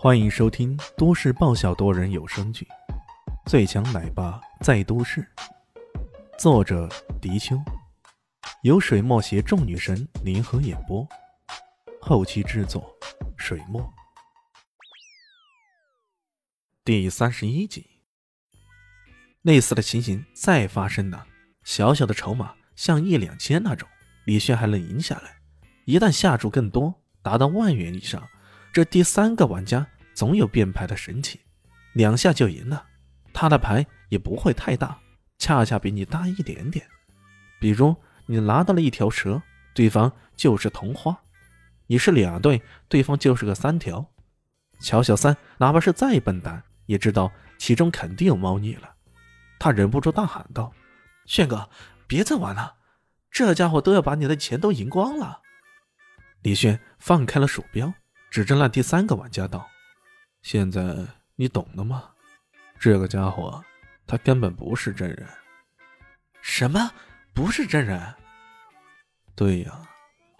欢迎收听都市爆笑多人有声剧《最强奶爸在都市》，作者：迪秋，由水墨携众女神联合演播，后期制作：水墨。第三十一集，类似的情形再发生呢，小小的筹码像一两千那种，李轩还能赢下来。一旦下注更多，达到万元以上，这第三个玩家总有变牌的神奇，两下就赢了。他的牌也不会太大，恰恰比你大一点点。比如你拿到了一条蛇，对方就是同花；你是俩对，对方就是个三条。乔小三哪怕是再笨蛋。也知道其中肯定有猫腻了，他忍不住大喊道：“炫哥，别再玩了，这家伙都要把你的钱都赢光了。”李炫放开了鼠标，指着那第三个玩家道：“现在你懂了吗？这个家伙，他根本不是真人。”“什么？不是真人？”“对呀，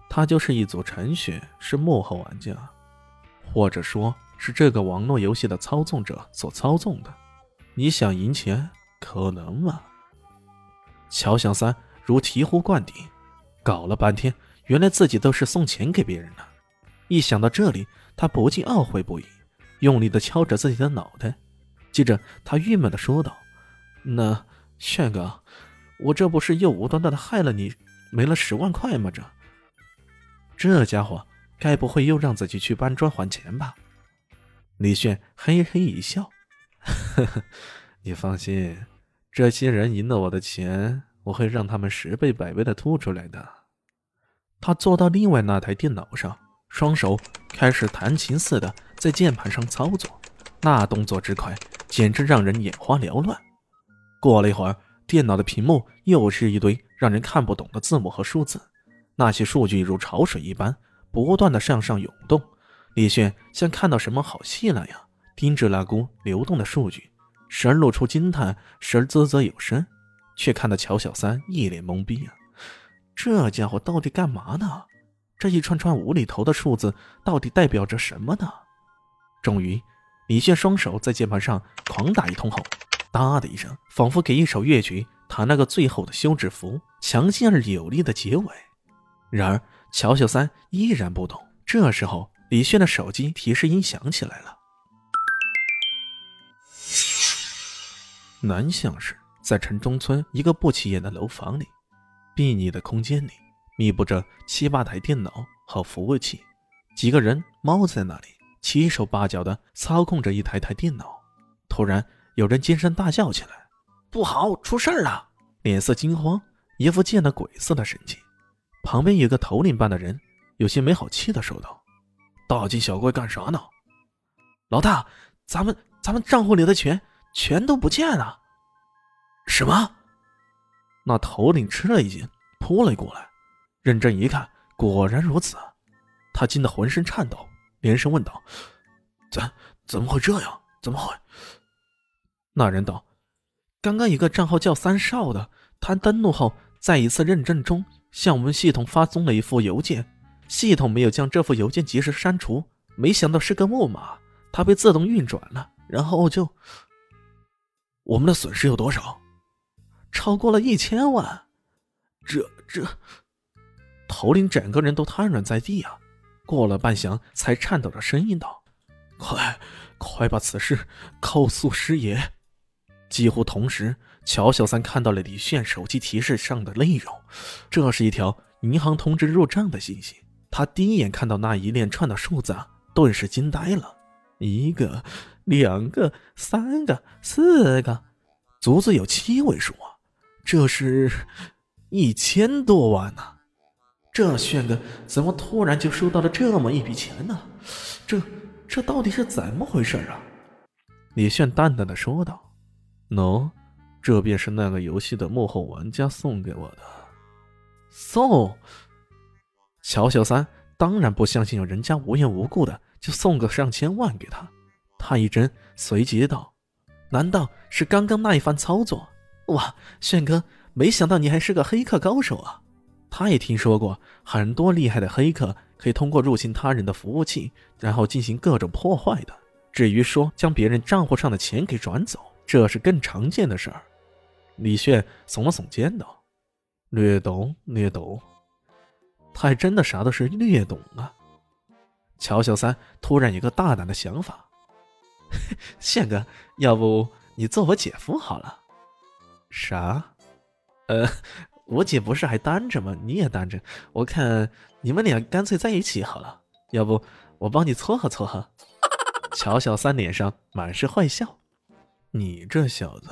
他就是一组陈雪，是幕后玩家，或者说……”是这个网络游戏的操纵者所操纵的，你想赢钱可能吗？乔小三如醍醐灌顶，搞了半天，原来自己都是送钱给别人的。一想到这里，他不禁懊悔不已，用力的敲着自己的脑袋。接着，他郁闷的说道：“那炫哥，我这不是又无端端的害了你，没了十万块吗？这这家伙该不会又让自己去搬砖还钱吧？”李炫嘿嘿一笑，呵呵，你放心，这些人赢了我的钱，我会让他们十倍百倍的吐出来的。他坐到另外那台电脑上，双手开始弹琴似的在键盘上操作，那动作之快，简直让人眼花缭乱。过了一会儿，电脑的屏幕又是一堆让人看不懂的字母和数字，那些数据如潮水一般不断的向上涌动。李炫像看到什么好戏那样盯着那股流动的数据，时而露出惊叹，时而啧啧有声，却看得乔小三一脸懵逼啊！这家伙到底干嘛呢？这一串串无厘头的数字到底代表着什么呢？终于，李炫双手在键盘上狂打一通后，哒的一声，仿佛给一首乐曲弹了个最后的休止符，强劲而有力的结尾。然而，乔小三依然不懂。这时候。李炫的手机提示音响起来了。南向市，在城中村一个不起眼的楼房里，闭睨的空间里，密布着七八台电脑和服务器，几个人猫在那里，七手八脚的操控着一台台电脑。突然，有人尖声大叫起来：“不好，出事了！”脸色惊慌，一副见了鬼似的神情。旁边有个头领般的人，有些没好气的说道。大惊小怪干啥呢？老大，咱们咱们账户里的钱全都不见了。什么？那头领吃了一惊，扑了过来，认真一看，果然如此。他惊得浑身颤抖，连声问道：“怎怎么会这样？怎么会？”那人道：“刚刚一个账号叫三少的，他登录后在一次认证中向我们系统发送了一封邮件。”系统没有将这幅邮件及时删除，没想到是个木马，它被自动运转了，然后就……我们的损失有多少？超过了一千万！这这……头领整个人都瘫软在地啊！过了半晌，才颤抖着声音道：“快，快把此事告诉师爷！”几乎同时，乔小三看到了李炫手机提示上的内容，这是一条银行通知入账的信息。他第一眼看到那一连串的数字，顿时惊呆了。一个、两个、三个、四个，足足有七位数啊！这是一千多万呐！这炫哥怎么突然就收到了这么一笔钱呢？这、这到底是怎么回事啊？李炫淡淡的说道：“喏，这便是那个游戏的幕后玩家送给我的。”送。乔小三当然不相信有人家无缘无故的就送个上千万给他，他一怔，随即道：“难道是刚刚那一番操作？哇，炫哥，没想到你还是个黑客高手啊！他也听说过很多厉害的黑客可以通过入侵他人的服务器，然后进行各种破坏的，至于说将别人账户上的钱给转走，这是更常见的事儿。李炫耸了耸肩道：“略懂，略懂。他还真的啥都是略懂啊。”乔小三突然有个大胆的想法：“ 宪哥，要不你做我姐夫好了？”“啥？呃，我姐不是还单着吗？你也单着，我看你们俩干脆在一起好了。要不我帮你撮合撮合？”乔小三脸上满是坏笑：“你这小子，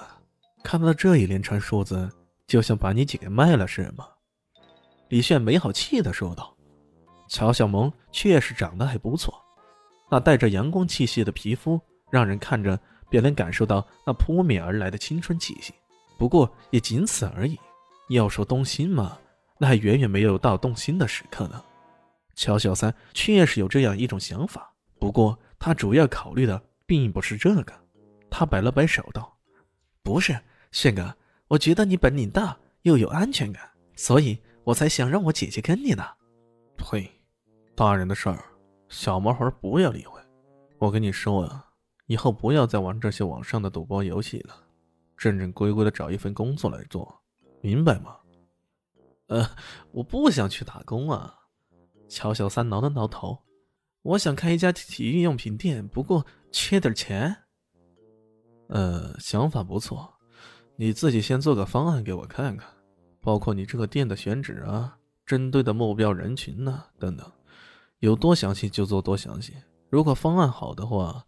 看到这一连串数字就想把你姐给卖了是吗？”李炫没好气的说道。乔小萌确实长得还不错，那带着阳光气息的皮肤，让人看着便能感受到那扑面而来的青春气息。不过也仅此而已。要说动心嘛，那还远远没有到动心的时刻呢。乔小三确实有这样一种想法，不过他主要考虑的并不是这个。他摆了摆手道：“不是，炫哥，我觉得你本领大又有安全感，所以我才想让我姐姐跟你呢。”呸！大人的事儿，小毛孩不要理会。我跟你说啊，以后不要再玩这些网上的赌博游戏了，正正规规的找一份工作来做，明白吗？呃，我不想去打工啊。乔小三挠了挠头，我想开一家体育用品店，不过缺点钱。呃，想法不错，你自己先做个方案给我看看，包括你这个店的选址啊，针对的目标人群呢，等等。有多详细就做多详细。如果方案好的话，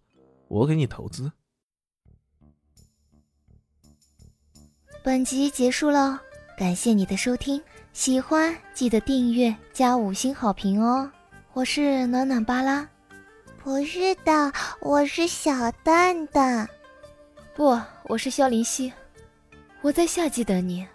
我给你投资。本集结束了，感谢你的收听，喜欢记得订阅加五星好评哦。我是暖暖巴拉，不是的，我是小蛋蛋，不，我是萧林希，我在夏季等你。